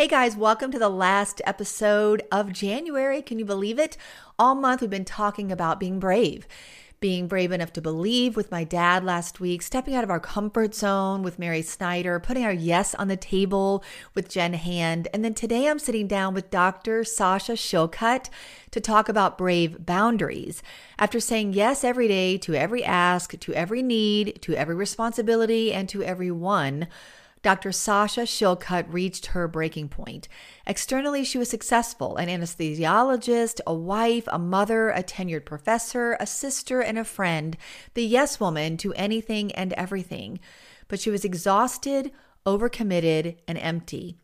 Hey guys, welcome to the last episode of January. Can you believe it? All month we've been talking about being brave. Being brave enough to believe with my dad last week, stepping out of our comfort zone with Mary Snyder, putting our yes on the table with Jen Hand. And then today I'm sitting down with Dr. Sasha Shillcutt to talk about brave boundaries. After saying yes every day to every ask, to every need, to every responsibility, and to every one, Dr. Sasha Shillcutt reached her breaking point. Externally, she was successful an anesthesiologist, a wife, a mother, a tenured professor, a sister, and a friend, the yes woman to anything and everything. But she was exhausted, overcommitted, and empty.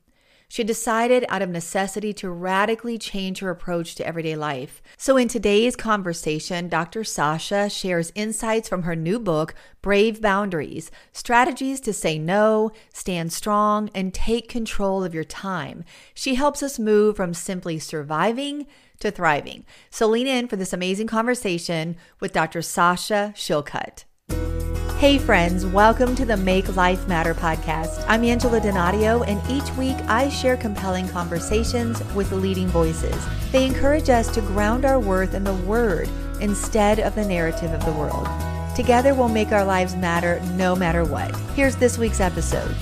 She decided out of necessity to radically change her approach to everyday life. So, in today's conversation, Dr. Sasha shares insights from her new book, Brave Boundaries Strategies to Say No, Stand Strong, and Take Control of Your Time. She helps us move from simply surviving to thriving. So, lean in for this amazing conversation with Dr. Sasha Shillcutt. Hey, friends, welcome to the Make Life Matter podcast. I'm Angela Donadio, and each week I share compelling conversations with leading voices. They encourage us to ground our worth in the Word instead of the narrative of the world. Together, we'll make our lives matter no matter what. Here's this week's episode.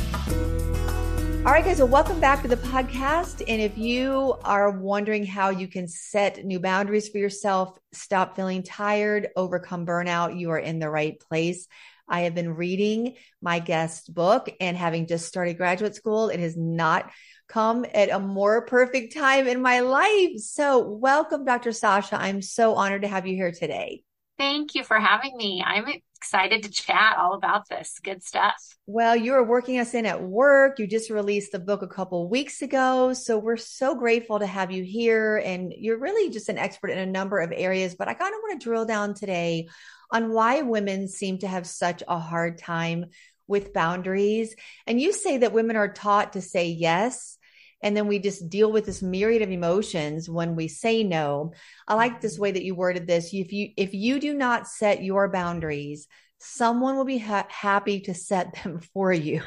All right, guys, well, welcome back to the podcast. And if you are wondering how you can set new boundaries for yourself, stop feeling tired, overcome burnout, you are in the right place. I have been reading my guest book and having just started graduate school, it has not come at a more perfect time in my life. So, welcome, Dr. Sasha. I'm so honored to have you here today. Thank you for having me. I'm excited to chat all about this good stuff. Well, you are working us in at work. You just released the book a couple weeks ago. So we're so grateful to have you here. And you're really just an expert in a number of areas. But I kind of want to drill down today on why women seem to have such a hard time with boundaries. And you say that women are taught to say yes. And then we just deal with this myriad of emotions when we say no. I like this mm-hmm. way that you worded this. If you if you do not set your boundaries, someone will be ha- happy to set them for you.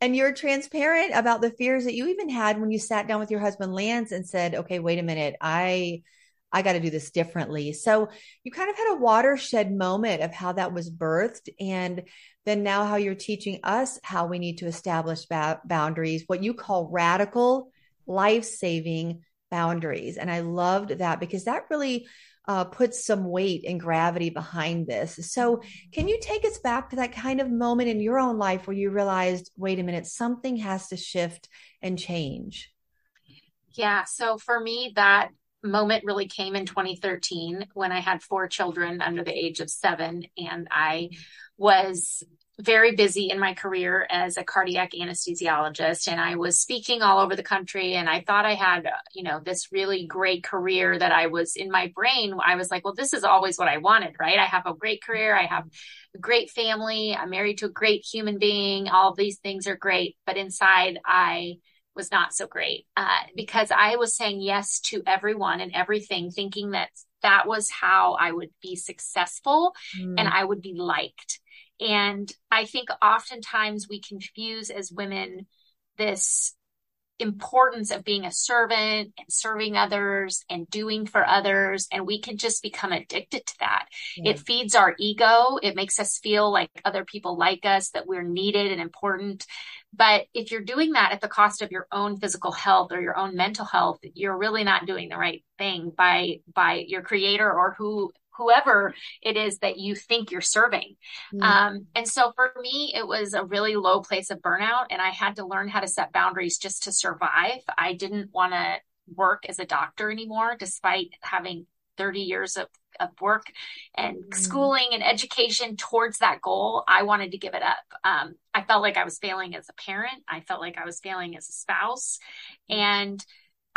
And you're transparent about the fears that you even had when you sat down with your husband Lance and said, "Okay, wait a minute. I I got to do this differently. So you kind of had a watershed moment of how that was birthed. And then now how you're teaching us how we need to establish ba- boundaries, what you call radical, life saving boundaries. And I loved that because that really uh, puts some weight and gravity behind this. So, can you take us back to that kind of moment in your own life where you realized, wait a minute, something has to shift and change? Yeah. So, for me, that moment really came in 2013 when I had four children under the age of seven, and I was very busy in my career as a cardiac anesthesiologist and I was speaking all over the country and I thought I had you know this really great career that I was in my brain I was like well this is always what I wanted right? I have a great career I have a great family I'm married to a great human being all these things are great but inside I was not so great uh, because I was saying yes to everyone and everything, thinking that that was how I would be successful mm. and I would be liked. And I think oftentimes we confuse as women this importance of being a servant and serving others and doing for others. And we can just become addicted to that. Yeah. It feeds our ego. It makes us feel like other people like us, that we're needed and important. But if you're doing that at the cost of your own physical health or your own mental health, you're really not doing the right thing by, by your creator or who, whoever it is that you think you're serving. Mm. Um, and so for me, it was a really low place of burnout and I had to learn how to set boundaries just to survive. I didn't want to work as a doctor anymore, despite having 30 years of, of work and mm. schooling and education towards that goal. I wanted to give it up. Um, I felt like I was failing as a parent. I felt like I was failing as a spouse. And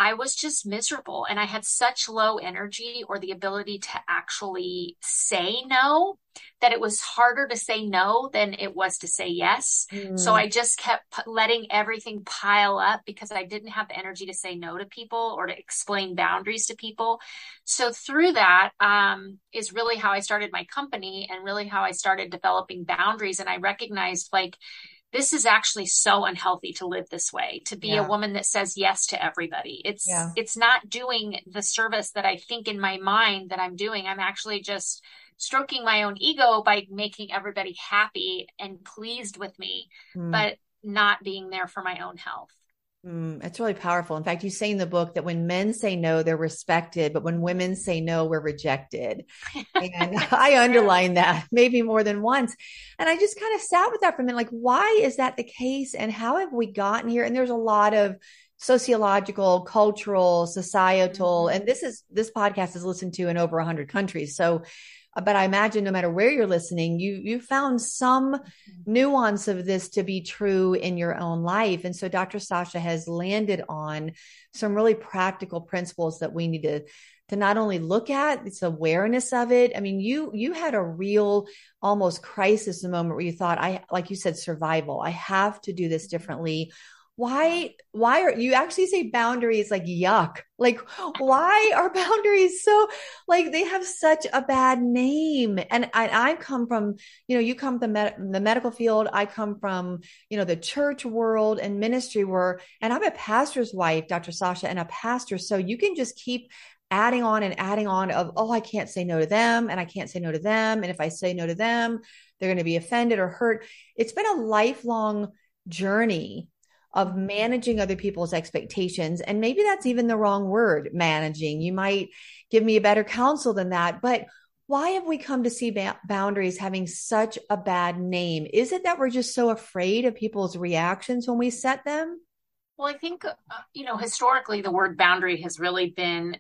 I was just miserable and I had such low energy or the ability to actually say no that it was harder to say no than it was to say yes. Mm. So I just kept letting everything pile up because I didn't have the energy to say no to people or to explain boundaries to people. So through that um, is really how I started my company and really how I started developing boundaries. And I recognized like, this is actually so unhealthy to live this way to be yeah. a woman that says yes to everybody it's yeah. it's not doing the service that i think in my mind that i'm doing i'm actually just stroking my own ego by making everybody happy and pleased with me mm. but not being there for my own health Mm, it's really powerful. In fact, you say in the book that when men say no, they're respected, but when women say no, we're rejected. And I underline that maybe more than once. And I just kind of sat with that for a minute like, why is that the case? And how have we gotten here? And there's a lot of sociological, cultural, societal, mm-hmm. and this is this podcast is listened to in over 100 countries. So but I imagine no matter where you're listening, you you found some mm-hmm. nuance of this to be true in your own life. And so Dr. Sasha has landed on some really practical principles that we need to to not only look at it's awareness of it. I mean, you you had a real almost crisis moment where you thought, I like you said, survival. I have to do this differently why why are you actually say boundaries like yuck. Like why are boundaries so like they have such a bad name. And i, I come from you know you come from the, med- the medical field. I come from you know the church world and ministry world. And i'm a pastor's wife dr sasha and a pastor. So you can just keep adding on and adding on of oh i can't say no to them and i can't say no to them. And if i say no to them they're going to be offended or hurt. It's been a lifelong journey of managing other people's expectations. And maybe that's even the wrong word, managing. You might give me a better counsel than that. But why have we come to see ba- boundaries having such a bad name? Is it that we're just so afraid of people's reactions when we set them? Well, I think, uh, you know, historically, the word boundary has really been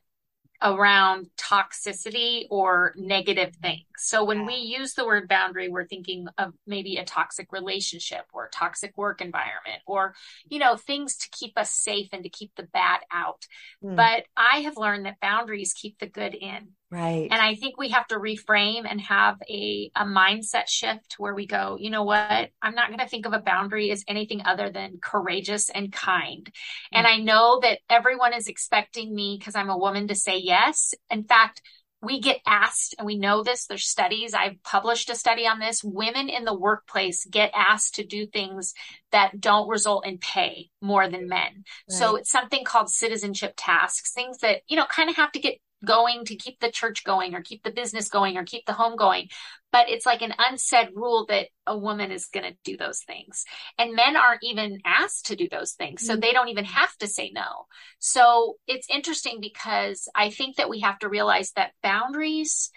around toxicity or negative things. So when we use the word boundary, we're thinking of maybe a toxic relationship or toxic work environment or, you know, things to keep us safe and to keep the bad out. Mm. But I have learned that boundaries keep the good in. Right. And I think we have to reframe and have a, a mindset shift where we go, you know what? I'm not going to think of a boundary as anything other than courageous and kind. Mm-hmm. And I know that everyone is expecting me because I'm a woman to say yes. In fact, we get asked, and we know this, there's studies, I've published a study on this. Women in the workplace get asked to do things that don't result in pay more than men. Right. So it's something called citizenship tasks, things that, you know, kind of have to get going to keep the church going or keep the business going or keep the home going. But it's like an unsaid rule that a woman is going to do those things. And men aren't even asked to do those things. So mm-hmm. they don't even have to say no. So it's interesting because I think that we have to realize that boundaries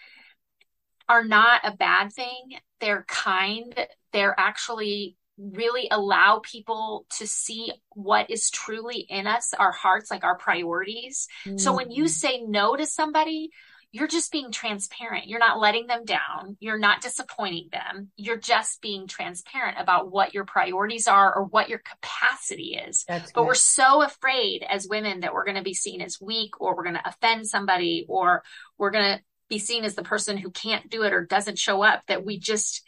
are not a bad thing. They're kind. They're actually really allow people to see what is truly in us, our hearts, like our priorities. Mm-hmm. So when you mm-hmm. say no to somebody, you're just being transparent. You're not letting them down. You're not disappointing them. You're just being transparent about what your priorities are or what your capacity is. That's but good. we're so afraid as women that we're going to be seen as weak or we're going to offend somebody or we're going to be seen as the person who can't do it or doesn't show up that we just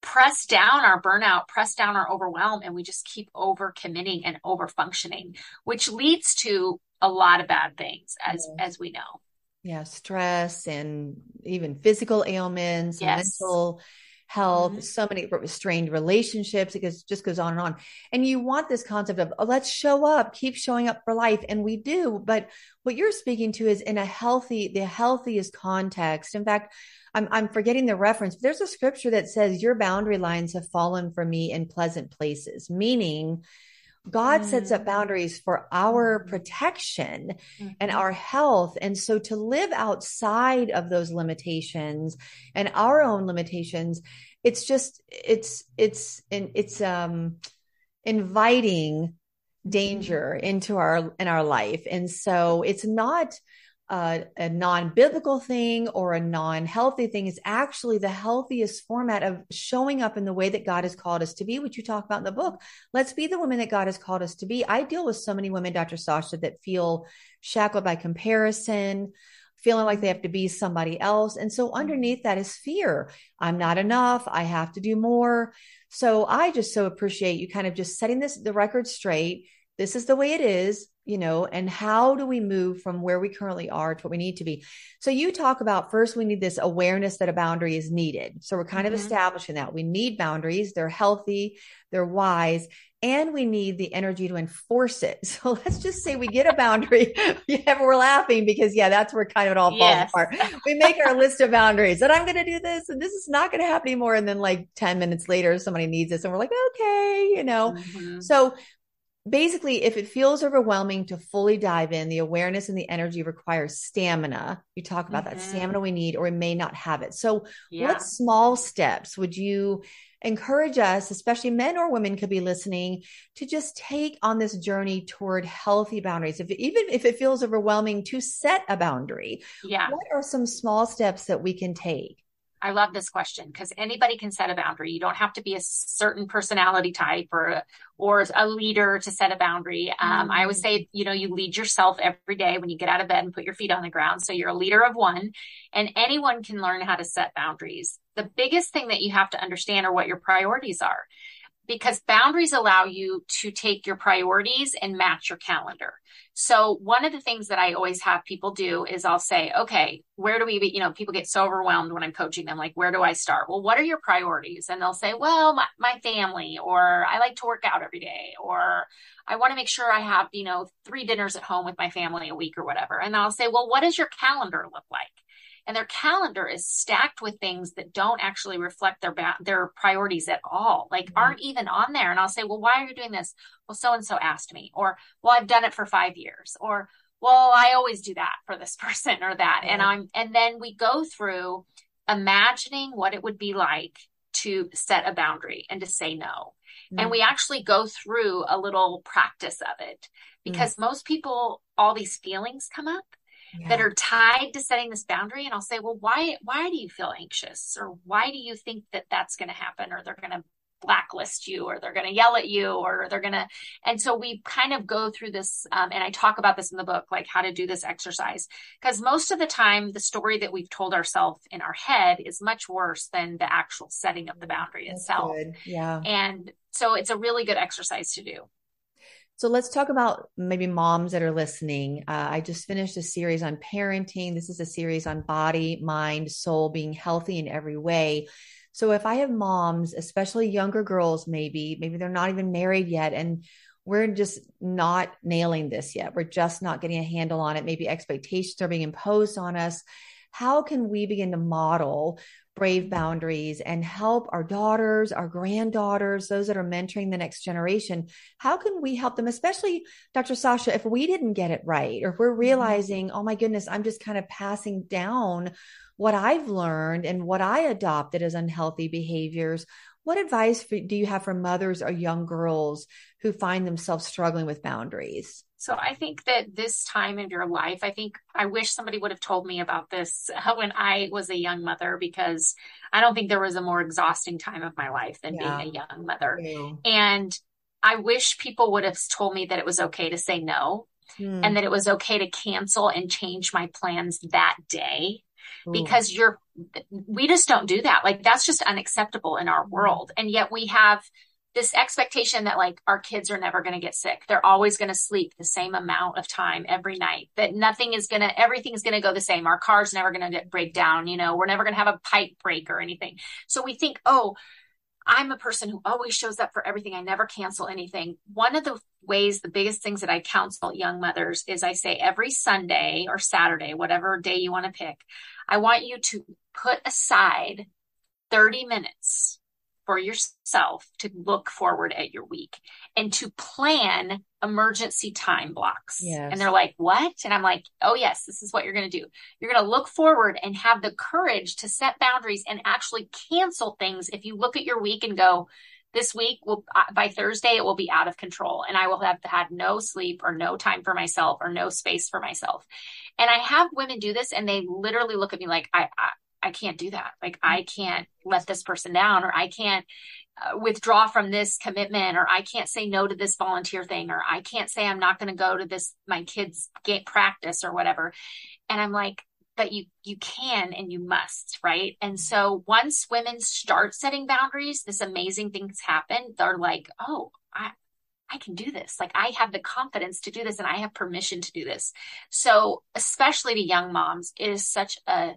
press down our burnout, press down our overwhelm, and we just keep over committing and over functioning, which leads to a lot of bad things as yes. as we know. Yeah, stress and even physical ailments, yes. mental health, mm-hmm. so many strained relationships. It goes, just goes on and on. And you want this concept of, oh, let's show up, keep showing up for life. And we do. But what you're speaking to is in a healthy, the healthiest context. In fact, I'm, I'm forgetting the reference. There's a scripture that says, Your boundary lines have fallen for me in pleasant places, meaning God mm. sets up mm. boundaries for our mm-hmm. protection mm-hmm. and our health. And so to live outside of those limitations and our own limitations, it's just, it's, it's, it's, um, inviting danger mm-hmm. into our, in our life. And so it's not, a, a non-biblical thing or a non-healthy thing is actually the healthiest format of showing up in the way that God has called us to be, which you talk about in the book. Let's be the women that God has called us to be. I deal with so many women, Dr. Sasha, that feel shackled by comparison, feeling like they have to be somebody else. And so mm-hmm. underneath that is fear. I'm not enough. I have to do more. So I just so appreciate you kind of just setting this the record straight this is the way it is, you know, and how do we move from where we currently are to what we need to be? So you talk about first, we need this awareness that a boundary is needed. So we're kind mm-hmm. of establishing that we need boundaries. They're healthy, they're wise, and we need the energy to enforce it. So let's just say we get a boundary. yeah, we're laughing because yeah, that's where kind of it all falls yes. apart. We make our list of boundaries and I'm going to do this and this is not going to happen anymore. And then like 10 minutes later, somebody needs this and we're like, okay, you know, mm-hmm. so basically, if it feels overwhelming to fully dive in, the awareness and the energy requires stamina. You talk about mm-hmm. that stamina we need, or we may not have it. So, yeah. what small steps would you encourage us, especially men or women could be listening, to just take on this journey toward healthy boundaries? If even if it feels overwhelming to set a boundary, yeah. what are some small steps that we can take? I love this question because anybody can set a boundary. You don't have to be a certain personality type or or a leader to set a boundary. Um. I always say, you know, you lead yourself every day when you get out of bed and put your feet on the ground. So you're a leader of one, and anyone can learn how to set boundaries. The biggest thing that you have to understand are what your priorities are because boundaries allow you to take your priorities and match your calendar. So one of the things that I always have people do is I'll say, okay, where do we, be? you know, people get so overwhelmed when I'm coaching them, like, where do I start? Well, what are your priorities? And they'll say, well, my, my family, or I like to work out every day, or I want to make sure I have, you know, three dinners at home with my family a week or whatever. And I'll say, well, what does your calendar look like? And their calendar is stacked with things that don't actually reflect their ba- their priorities at all like mm-hmm. aren't even on there and i'll say well why are you doing this well so and so asked me or well i've done it for 5 years or well i always do that for this person or that mm-hmm. and i'm and then we go through imagining what it would be like to set a boundary and to say no mm-hmm. and we actually go through a little practice of it mm. because most people all these feelings come up yeah. that are tied to setting this boundary and i'll say well why why do you feel anxious? Or why do you think that that's going to happen? Or they're going to blacklist you or they're going to yell at you or they're going to and so we kind of go through this um, and i talk about this in the book like how to do this exercise because most of the time the story that we've told ourselves in our head is much worse than the actual setting of the boundary That's itself. good. yeah. And so it's a really good exercise to do so let's talk about maybe moms that are listening. Uh, I just finished a series on parenting. This is a series on body, mind, soul, being healthy in every way. So if I have moms, especially younger girls, maybe, maybe they're not even married yet, and we're just not nailing this yet. We're just not getting a handle on it. Maybe expectations are being imposed on us. How can we begin to model brave boundaries and help our daughters, our granddaughters, those that are mentoring the next generation. How can we help them, especially Dr. Sasha, if we didn't get it right, or if we're mm-hmm. realizing, oh my goodness, I'm just kind of passing down what I've learned and what I adopted as unhealthy behaviors. What advice do you have for mothers or young girls who find themselves struggling with boundaries? So I think that this time of your life, I think I wish somebody would have told me about this when I was a young mother because I don't think there was a more exhausting time of my life than yeah. being a young mother. And I wish people would have told me that it was okay to say no hmm. and that it was okay to cancel and change my plans that day because you're we just don't do that. Like that's just unacceptable in our world. And yet we have this expectation that like our kids are never going to get sick. They're always going to sleep the same amount of time every night. That nothing is going to everything's going to go the same. Our car's never going to break down, you know. We're never going to have a pipe break or anything. So we think, "Oh, I'm a person who always shows up for everything. I never cancel anything." One of the ways, the biggest things that I counsel young mothers is I say every Sunday or Saturday, whatever day you want to pick, I want you to put aside 30 minutes for yourself to look forward at your week and to plan emergency time blocks. Yes. And they're like, what? And I'm like, oh, yes, this is what you're going to do. You're going to look forward and have the courage to set boundaries and actually cancel things. If you look at your week and go, this week will uh, by Thursday it will be out of control and I will have had no sleep or no time for myself or no space for myself. And I have women do this and they literally look at me like I, I I can't do that. Like I can't let this person down or I can't uh, withdraw from this commitment or I can't say no to this volunteer thing or I can't say I'm not going to go to this my kids game practice or whatever. And I'm like but you you can and you must, right? And so once women start setting boundaries, this amazing things happen. They're like, "Oh, I I can do this. Like I have the confidence to do this and I have permission to do this. So, especially to young moms, it is such a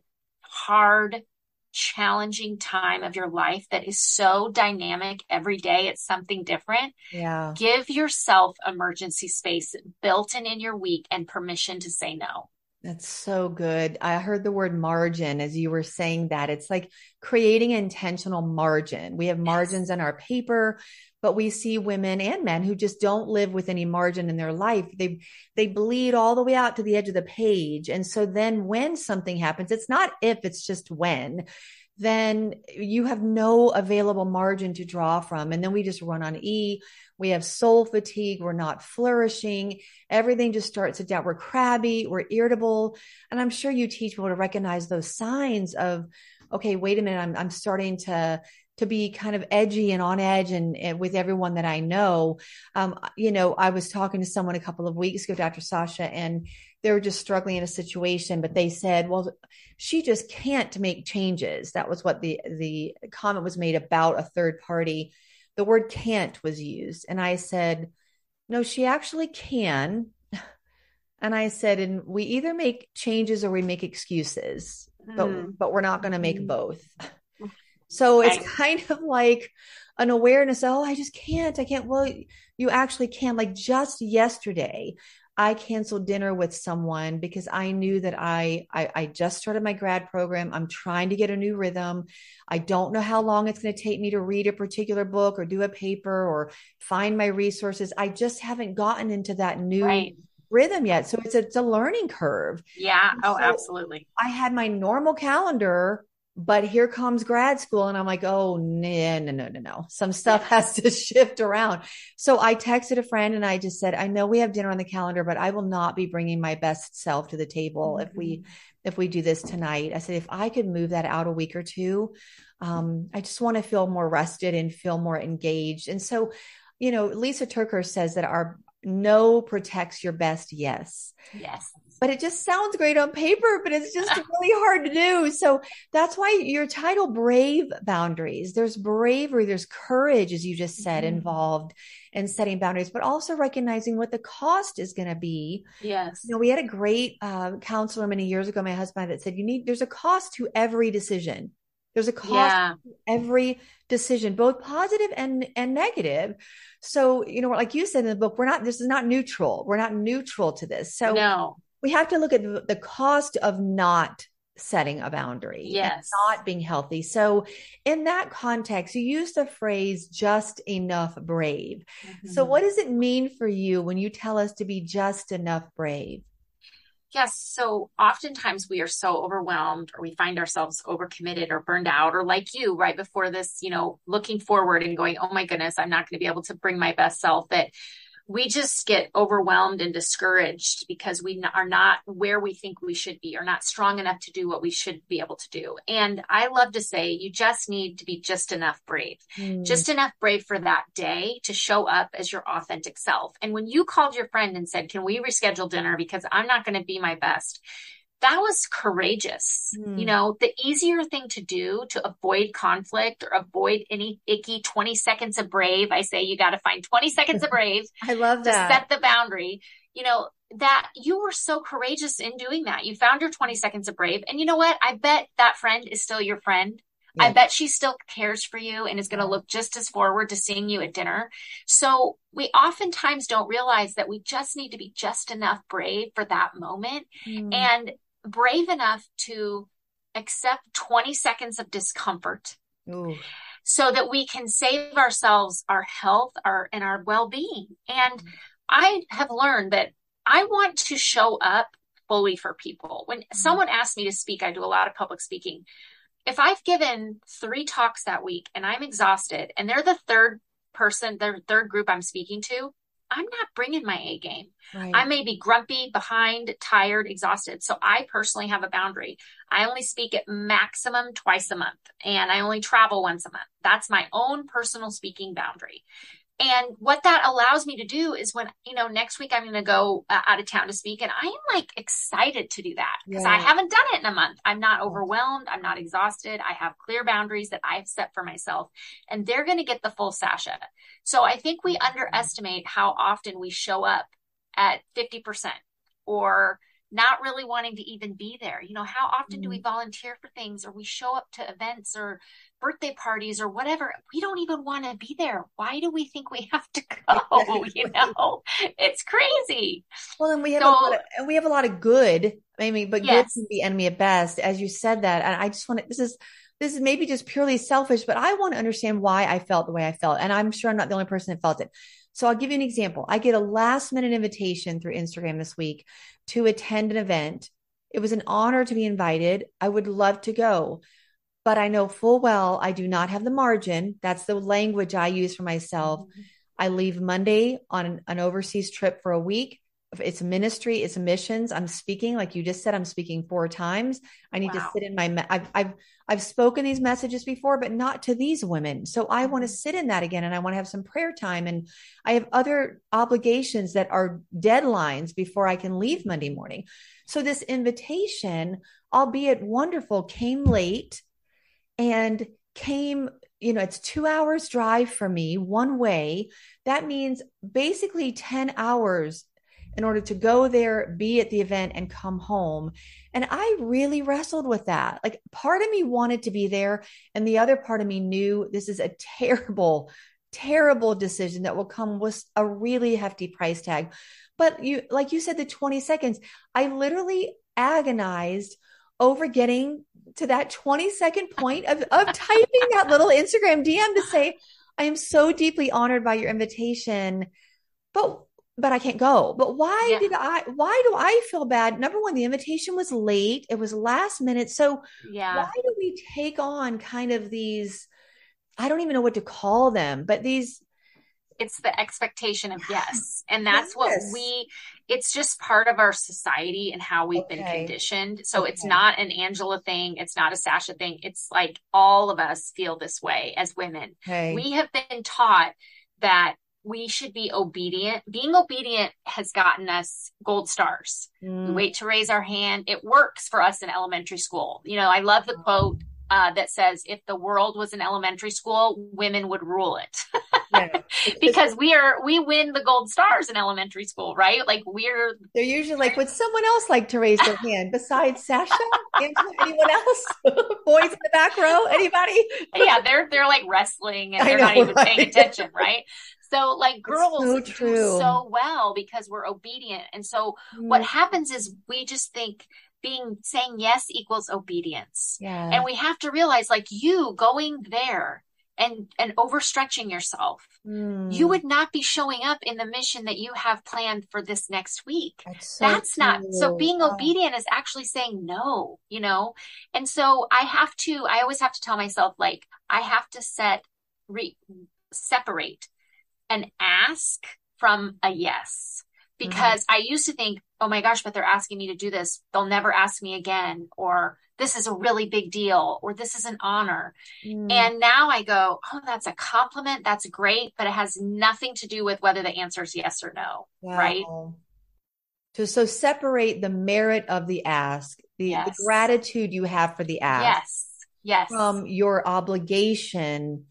hard, challenging time of your life that is so dynamic every day. It's something different. Yeah. Give yourself emergency space built in in your week and permission to say no. That's so good. I heard the word margin as you were saying that. It's like creating intentional margin. We have margins yes. on our paper, but we see women and men who just don't live with any margin in their life. They they bleed all the way out to the edge of the page. And so then when something happens, it's not if, it's just when then you have no available margin to draw from. And then we just run on E. We have soul fatigue. We're not flourishing. Everything just starts to doubt. We're crabby. We're irritable. And I'm sure you teach people to recognize those signs of, okay, wait a minute. I'm, I'm starting to to be kind of edgy and on edge and, and with everyone that I know. Um, you know, I was talking to someone a couple of weeks ago, Dr. Sasha, and they were just struggling in a situation, but they said, well, she just can't make changes. That was what the, the comment was made about a third party. The word can't was used. And I said, no, she actually can. And I said, and we either make changes or we make excuses, mm. but, hmm. but we're not going to make mm. both. So it's kind of like an awareness. Oh, I just can't. I can't. Well, you actually can. Like just yesterday, I canceled dinner with someone because I knew that I, I, I just started my grad program. I'm trying to get a new rhythm. I don't know how long it's going to take me to read a particular book or do a paper or find my resources. I just haven't gotten into that new right. rhythm yet. So it's a, it's a learning curve. Yeah. oh, absolutely. I had my normal calendar but here comes grad school and i'm like oh no no no no no. Some stuff has to shift around. So i texted a friend and i just said i know we have dinner on the calendar but i will not be bringing my best self to the table if we mm-hmm. if we do this tonight. I said if i could move that out a week or two um, i just want to feel more rested and feel more engaged. And so you know Lysa TerKeurst says that our no protects your best yes. Yes but it just sounds great on paper, but it's just really hard to do. So that's why your title, Brave Boundaries. There's bravery, there's courage, as you just said, mm-hmm. involved in setting boundaries, but also recognizing what the cost is going to be. Yes. You know, we had a great uh, counselor many years ago, my husband, that said, you need, there's a cost to every decision. There's a cost yeah. every decision, both positive and and negative. So, you know, like you said in the book, we're not this is not neutral. We're not neutral to this. So no we have to look at the cost of not setting a boundary yes not being healthy so in that context you use the phrase just enough brave mm-hmm. so what does it mean for you when you tell us to be just enough brave Yes. So oftentimes we are so overwhelmed or we find ourselves overcommitted or burned out or like you right before this, you know, looking forward and going, Oh my goodness, I'm not going to be able to bring my best self that we just get overwhelmed and discouraged because we are not where we think we should be or not strong enough to do what we should be able to do. And I love to say you just need to be just enough brave, mm. just enough brave for that day to show up as your authentic self. And when you called your friend and said, Can we reschedule dinner because I'm not going to be my best? That was courageous. Mm. You know, the easier thing to do to avoid conflict or avoid any icky 20 seconds of brave. I say you got to find 20 seconds of brave. I love that. To set the boundary. You know, that you were so courageous in doing that. You found your 20 seconds of brave. And you know what? I bet that friend is still your friend. Yeah. I bet she still cares for you and is going to look just as forward to seeing you at dinner. So we oftentimes don't realize that we just need to be just enough brave for that moment. Mm. And brave enough to accept 20 seconds of discomfort Ooh. so that we can save ourselves our health our and our well-being and mm-hmm. i have learned that i want to show up fully for people when mm-hmm. someone asks me to speak i do a lot of public speaking if i've given three talks that week and i'm exhausted and they're the third person the third group i'm speaking to I'm not bringing my A game. Right. I may be grumpy, behind, tired, exhausted. So I personally have a boundary. I only speak at maximum twice a month and I only travel once a month. That's my own personal speaking boundary. And what that allows me to do is when, you know, next week I'm going to go uh, out of town to speak and I am like excited to do that because I haven't done it in a month. I'm not overwhelmed. I'm not exhausted. I have clear boundaries that I've set for myself and they're going to get the full Sasha. So I think we underestimate how often we show up at 50% or not really wanting to even be there. You know, how often mm-hmm. do we mm-hmm. volunteer for things or we show up to events or birthday parties or whatever? We don't even want to be there. Why do we think we have to go? you know, it's crazy. Well, and we have so, a lot of, and we have a lot of good. I mean, but yes. good can be enemy at best, as you said that. And I just want to. This is this is maybe just purely selfish, but I want to understand why I felt the way I felt, and I'm sure I'm not the only person that felt it. So I'll give you an example. I get a last minute invitation through Instagram this week to attend an event. It was an honor to be invited. I would love to go, but I know full well I do not have the margin. That's the language I use for myself. Mm-hmm. I leave Monday on an, overseas trip for a week it's ministry, it's missions. I'm speaking, like you just said, I'm speaking four times. I need wow. to sit in my, I've, I've, I've spoken these messages before, but not to these women. So I want to mm-hmm. sit in that again. And I want to have some prayer time. And I have other obligations that are deadlines before I can leave Monday morning. So this invitation, albeit wonderful, came late and came you know, it's two hours drive for me one way. That means basically 10 hours in order to go there, be at the event, and come home. And I really wrestled with that. Like, part of me wanted to be there, and the other part of me knew this is a terrible, terrible decision that will come with a really hefty price tag. But you, like you said, the 20 seconds, I literally agonized over getting to that 20 second point of, of typing that little Instagram DM to say, I am so deeply honored by your invitation. But but I can't go. But why yeah. did I why do I feel bad? Number one, the invitation was late. It was last minute. So yeah. why do we take on kind of these I don't even know what to call them, but these it's the expectation of yes. And that's yes. what we it's just part of our society and how we've okay. been conditioned. So okay. it's not an Angela thing, it's not a Sasha thing. It's like all of us feel this way as women. Okay. We have been taught that we should be obedient. Being obedient has gotten us gold stars. Mm. We wait to raise our hand. It works for us in elementary school. You know, I love the quote uh, that says, if the world was an elementary school, women would rule it. yeah. because we are, we win the gold stars in elementary school, right? Like we're. They're usually like, would someone else like to raise their hand besides Sasha? Anyone else? Boys in the back row? Anybody? yeah, they're, they're like wrestling and they're know, not even right? paying attention, right? So like girls so do so well because we're obedient. And so mm. what happens is we just think being saying yes equals obedience. Yeah. And we have to realize like you going there and and overstretching yourself mm. you would not be showing up in the mission that you have planned for this next week that's, so that's not so being obedient is actually saying no you know and so i have to i always have to tell myself like i have to set re, separate an ask from a yes. Because mm-hmm. I used to think, oh my gosh, but they're asking me to do this. They'll never ask me again. Or this is a really big deal. Or this is an honor. Mm. And now I go, oh, that's a compliment. That's great. But it has nothing to do with whether the answer is yes or no. Wow. Right. To so separate the merit of the ask, the, yes. the gratitude you have for the ask. Yes. Yes. From your obligation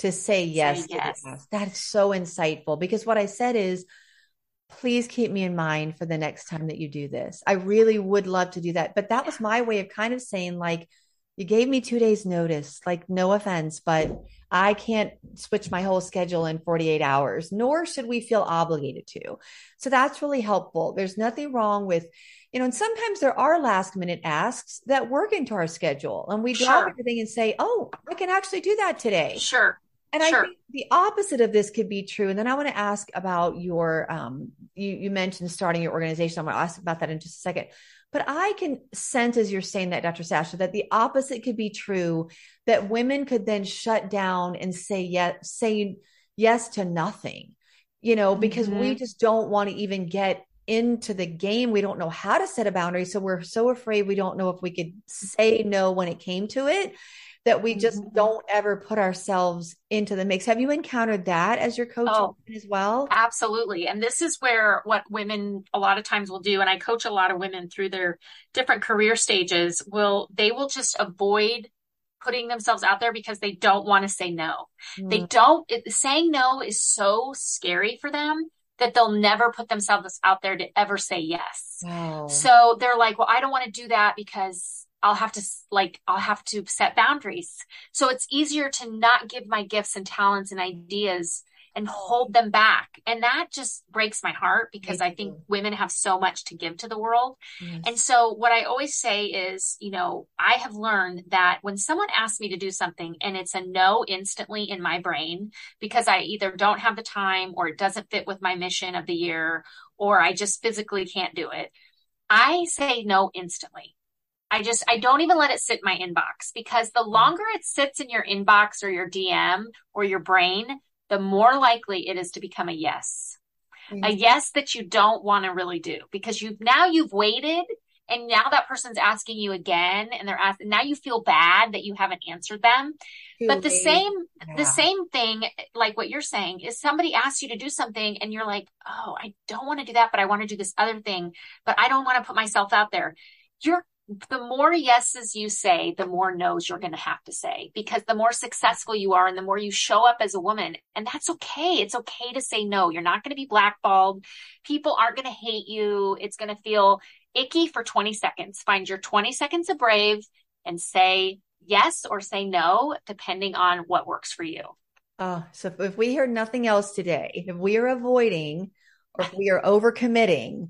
to say yes, say yes. yes. That is so insightful because what I said is, please keep me in mind for the next time that you do this. I really would love to do that. But that was my way of kind of saying, like, you gave me two days notice, like, no offense, but I can't switch my whole schedule in 48 hours, nor should we feel obligated to. So that's really helpful. There's nothing wrong with, you know, and sometimes there are last minute asks that work into our schedule and we drop sure. everything and say, oh, I can actually do that today. Sure. And sure. I think the opposite of this could be true. And then I want to ask about your, um, you, you mentioned starting your organization. I'm going to ask about that in just a second. But I can sense as you're saying that, Dr. Sasha, that the opposite could be true, that women could then shut down and say yes, say yes to nothing, you know, because mm-hmm. we just don't want to even get into the game. We don't know how to set a boundary. So we're so afraid we don't know if we could say no when it came to it that we just mm-hmm. don't ever put ourselves into the mix. Have you encountered that as your coach oh, as well? Absolutely. And this is where what women a lot of times will do, and I coach a lot of women through their different career stages, will they will just avoid putting themselves out there because they don't want to say no. Mm. They don't, it, saying no is so scary for them that they'll never put themselves out there to ever say yes. Wow. So they're like, well, I don't want to do that because I'll have to like, I'll have to set boundaries. So it's easier to not give my gifts and talents and ideas and hold them back. And that just breaks my heart because I think women have so much to give to the world. Yes. And so what I always say is, you know, I have learned that when someone asks me to do something and it's a no instantly in my brain because I either don't have the time or it doesn't fit with my mission of the year or I just physically can't do it, I say no instantly. I just, I don't even let it sit in my inbox because the longer it sits in your inbox or your DM or your brain, the more likely it is to become a yes. Mm-hmm. A yes that you don't want to really do because you've now you've waited and now that person's asking you again and they're asking now you feel bad that you haven't answered them. Too but the late. same yeah. the same thing like what you're saying is somebody asks you to do something and you're like, "Oh, I don't want to do that, but I want to do this other thing, but I don't want to put myself out there." You're the more yeses you say, the more no's you're going to have to say because the more successful you are and the more you show up as a woman. And that's okay. It's okay to say no. You're not going to be blackballed. People aren't going to hate you. It's going to feel icky for 20 seconds. Find your 20 seconds of brave and say yes or say no, depending on what works for you. Uh, so if we hear nothing else today, if we are avoiding or if we are overcommitting,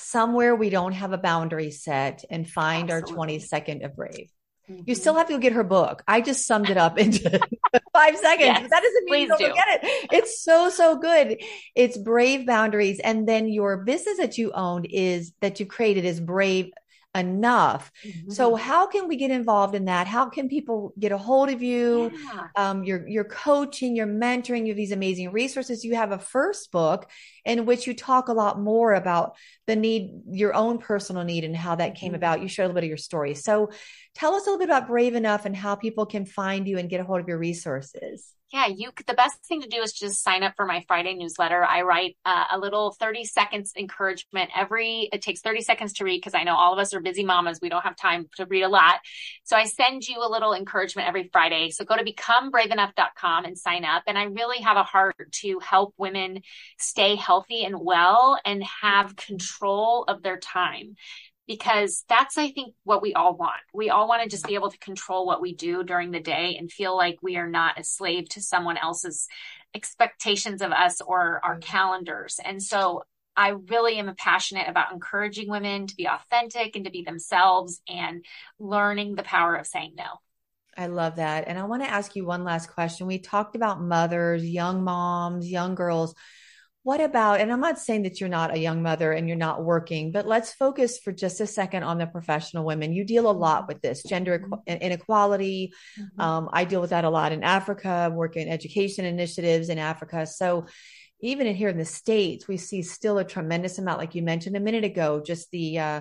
somewhere we don't have a boundary set and find Absolutely. our 20 second of brave. Mm-hmm. You still have to get her book. I just summed it up into five seconds. Yes, that doesn't mean you don't get it. It's so, so good. It's brave boundaries. And then your business that you owned is that you created is brave enough. Mm-hmm. So how can we get involved in that? How can people get a hold of you? Yeah. Um, your your coaching, your mentoring, you have these amazing resources. You have a first book in which you talk a lot more about the need, your own personal need and how that came mm-hmm. about. You share a little bit of your story. So tell us a little bit about Brave Enough and how people can find you and get a hold of your resources yeah, you the best thing to do is just sign up for my Friday newsletter. I write uh, a little 30 seconds encouragement every it takes 30 seconds to read because I know all of us are busy mamas. We don't have time to read a lot. So I send you a little encouragement every Friday. So go to becomebraveenough.com and sign up and I really have a heart to help women stay healthy and well and have control of their time. Because that's i think what we all want. We all want to just be able to control what we do during the day and feel like we are not a slave to someone else's expectations of us or our mm. calendars. And so i really am passionate about encouraging women to be authentic and to be themselves and learning the power of saying no. I love that. And I want to ask you one last question. We talked about mothers, young moms, young girls what about, and I'm not saying that you're not a young mother and you're not working, but let's focus for just a second on the professional women. You deal a lot with this gender mm-hmm. inequality. Mm-hmm. Um, I deal with that a lot in Africa, work in education initiatives in Africa. So even in here in the States, we see still a tremendous amount, like you mentioned a minute ago, just the, uh,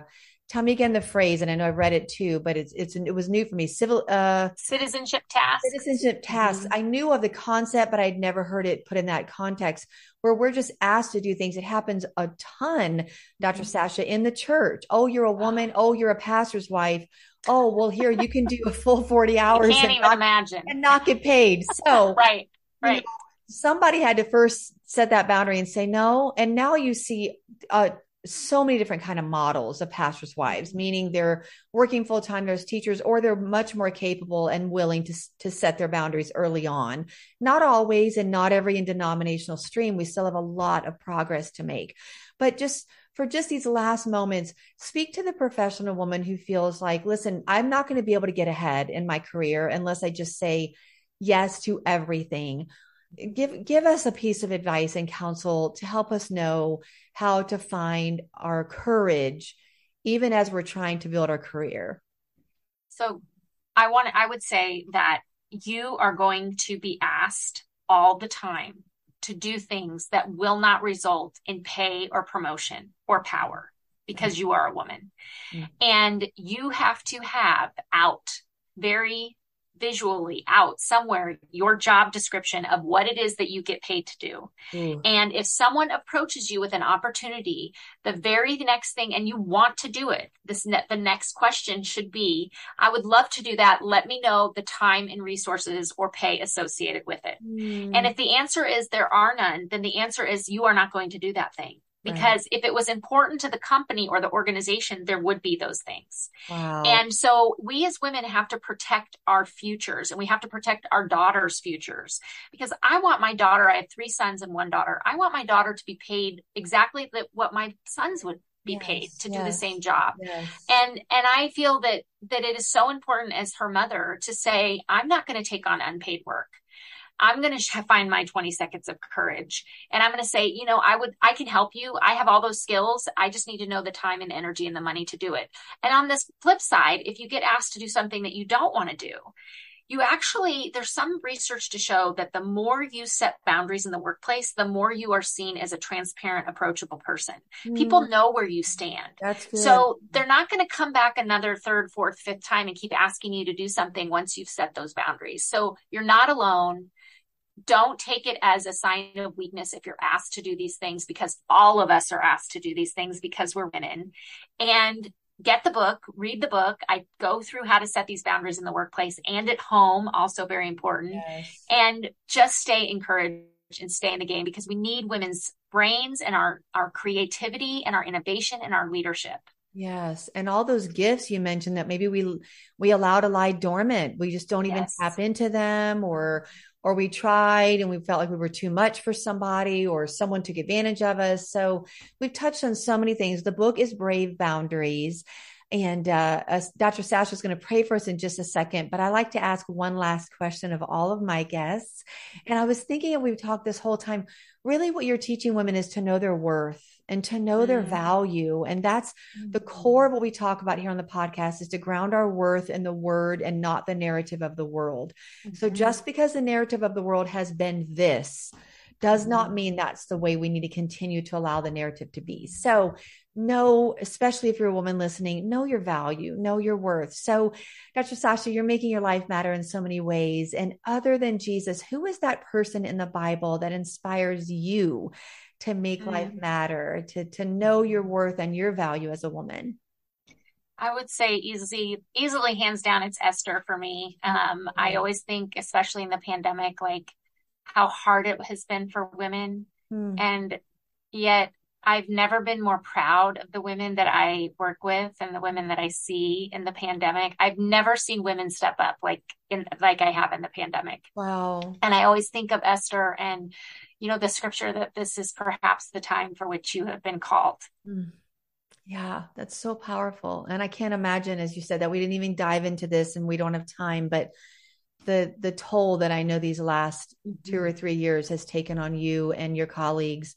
tell me again the phrase and i know i've read it too but it's it's it was new for me. Civil uh citizenship task. Citizenship tasks mm-hmm. i knew of the concept but i'd never heard it put in that context where we're just asked to do things. It happens a ton dr mm-hmm. sasha in the church. Oh you're a woman. Oh you're a pastor's wife. Oh well here you can do a full 40 hours can't even not, imagine. and not get paid. So right right you know, somebody had to first set that boundary and say no and now you see uh so many different kind of models of pastors' wives, meaning they're working full time as teachers, or they're much more capable and willing to to set their boundaries early on. Not always, and not every in denominational stream. We still have a lot of progress to make, but just for just these last moments, speak to the professional woman who feels like, listen, I'm not going to be able to get ahead in my career unless I just say yes to everything give give us a piece of advice and counsel to help us know how to find our courage even as we're trying to build our career. So i want i would say that you are going to be asked all the time to do things that will not result in pay or promotion or power because you are a woman. Mm-hmm. and you have to have out very visually out somewhere your job description of what it is that you get paid to do. Mm. And if someone approaches you with an opportunity, the very next thing, and you want to do it, this ne- the next question should be, I would love to do that. Let me know the time and resources or pay associated with it. Mm. And if the answer is there are none, then the answer is you are not going to do that thing because right. if it was important to the company or the organization there would be those things wow. and so we as women have to protect our futures and we have to protect our daughters futures because i want my daughter i have three sons and one daughter i want my daughter to be paid exactly what my sons would be yes, paid to yes, do the same job yes. and and i feel that that it is so important as her mother to say i'm not going to take on unpaid work I'm going to find my 20 seconds of courage and I'm going to say, you know, I would, I can help you. I have all those skills. I just need to know the time and energy and the money to do it. And on this flip side, if you get asked to do something that you don't want to do, you actually, there's some research to show that the more you set boundaries in the workplace, the more you are seen as a transparent, approachable person. Mm. People know where you stand. That's good. So they're not going to come back another third, fourth, fifth time and keep asking you to do something once you've set those boundaries. So you're not alone don't take it as a sign of weakness if you're asked to do these things because all of us are asked to do these things because we're women and get the book read the book i go through how to set these boundaries in the workplace and at home also very important yes. and just stay encouraged and stay in the game because we need women's brains and our our creativity and our innovation and our leadership Yes, and all those gifts you mentioned that maybe we we allow to lie dormant. We just don't even yes. tap into them or or we tried and we felt like we were too much for somebody or someone took advantage of us. So we've touched on so many things. The book is Brave Boundaries. And uh, uh, Dr. Sasha is going to pray for us in just a second, but I like to ask one last question of all of my guests. And I was thinking, and we've talked this whole time, really what you're teaching women is to know their worth and to know their mm-hmm. value. And that's the core of what we talk about here on the podcast is to ground our worth in the word and not the narrative of the world. Mm-hmm. So just because the narrative of the world has been this does not mm-hmm. mean that's the way we need to continue to allow the narrative to be. So know, especially if you're a woman listening, know your value, know your worth. So, Dr. Sasha, you're making your life matter in so many ways. And other than Jesus, who is that person in the Bible that inspires you to make mm. life matter, to, to know your worth and your value as a woman? I would say easily, easily hands down, it's Esther for me. Um, I always think, especially in the pandemic, like how hard it has been for women. Mm. And yet I've never been more proud of the women that I work with and the women that I see in the pandemic. I've never seen women step up like in like I have in the pandemic. Wow. And I always think of Esther and you know the scripture that this is perhaps the time for which you have been called. Mm. Yeah, that's so powerful. And I can't imagine as you said that we didn't even dive into this and we don't have time, but the the toll that I know these last mm-hmm. two or three years has taken on you and your colleagues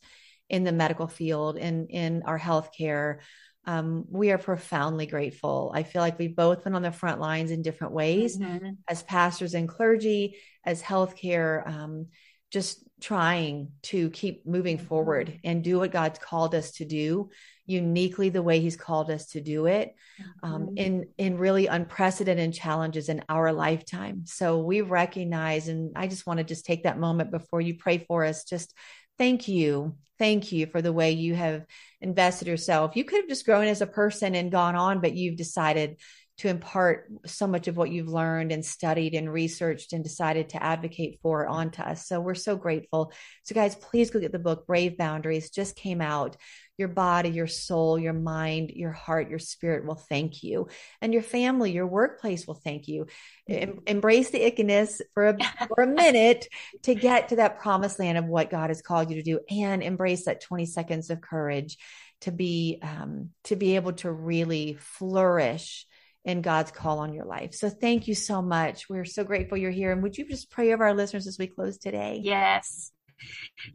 in the medical field and in our healthcare um, we are profoundly grateful. I feel like we've both been on the front lines in different ways mm-hmm. as pastors and clergy, as healthcare, um, just trying to keep moving mm-hmm. forward and do what God's called us to do uniquely the way he's called us to do it um, mm-hmm. in in really unprecedented challenges in our lifetime so we recognize and i just want to just take that moment before you pray for us just thank you. Thank you for the way you have invested yourself. You could have just grown as a person and gone on, but you've decided to impart so much of what you've learned and studied and researched and decided to advocate for onto us. So we're so grateful. So, guys, please go get the book Brave Boundaries, just came out your body, your soul, your mind, your heart, your spirit will thank you. And your family, your workplace will thank you. Em- embrace the ickiness for a, for a minute to get to that promised land of what God has called you to do and embrace that 20 seconds of courage to be, um, to be able to really flourish in God's call on your life. So thank you so much. We're so grateful you're here. And would you just pray over our listeners as we close today? Yes.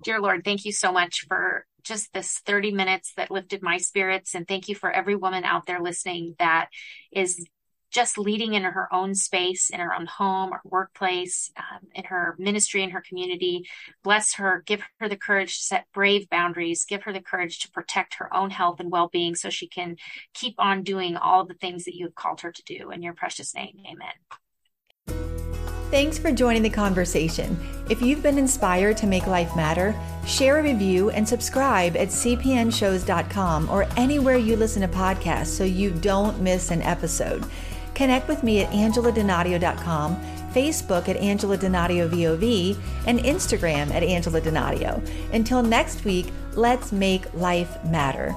Dear Lord, thank you so much for just this 30 minutes that lifted my spirits. And thank you for every woman out there listening that is just leading in her own space, in her own home or workplace, um, in her ministry, in her community. Bless her, give her the courage to set brave boundaries, give her the courage to protect her own health and well being so she can keep on doing all the things that you have called her to do. In your precious name, amen. Thanks for joining the conversation. If you've been inspired to make life matter, share a review and subscribe at cpnshows.com or anywhere you listen to podcasts so you don't miss an episode. Connect with me at angeladonadio.com, Facebook at Angela Donadio VOV, and Instagram at Angela Donadio. Until next week, let's make life matter.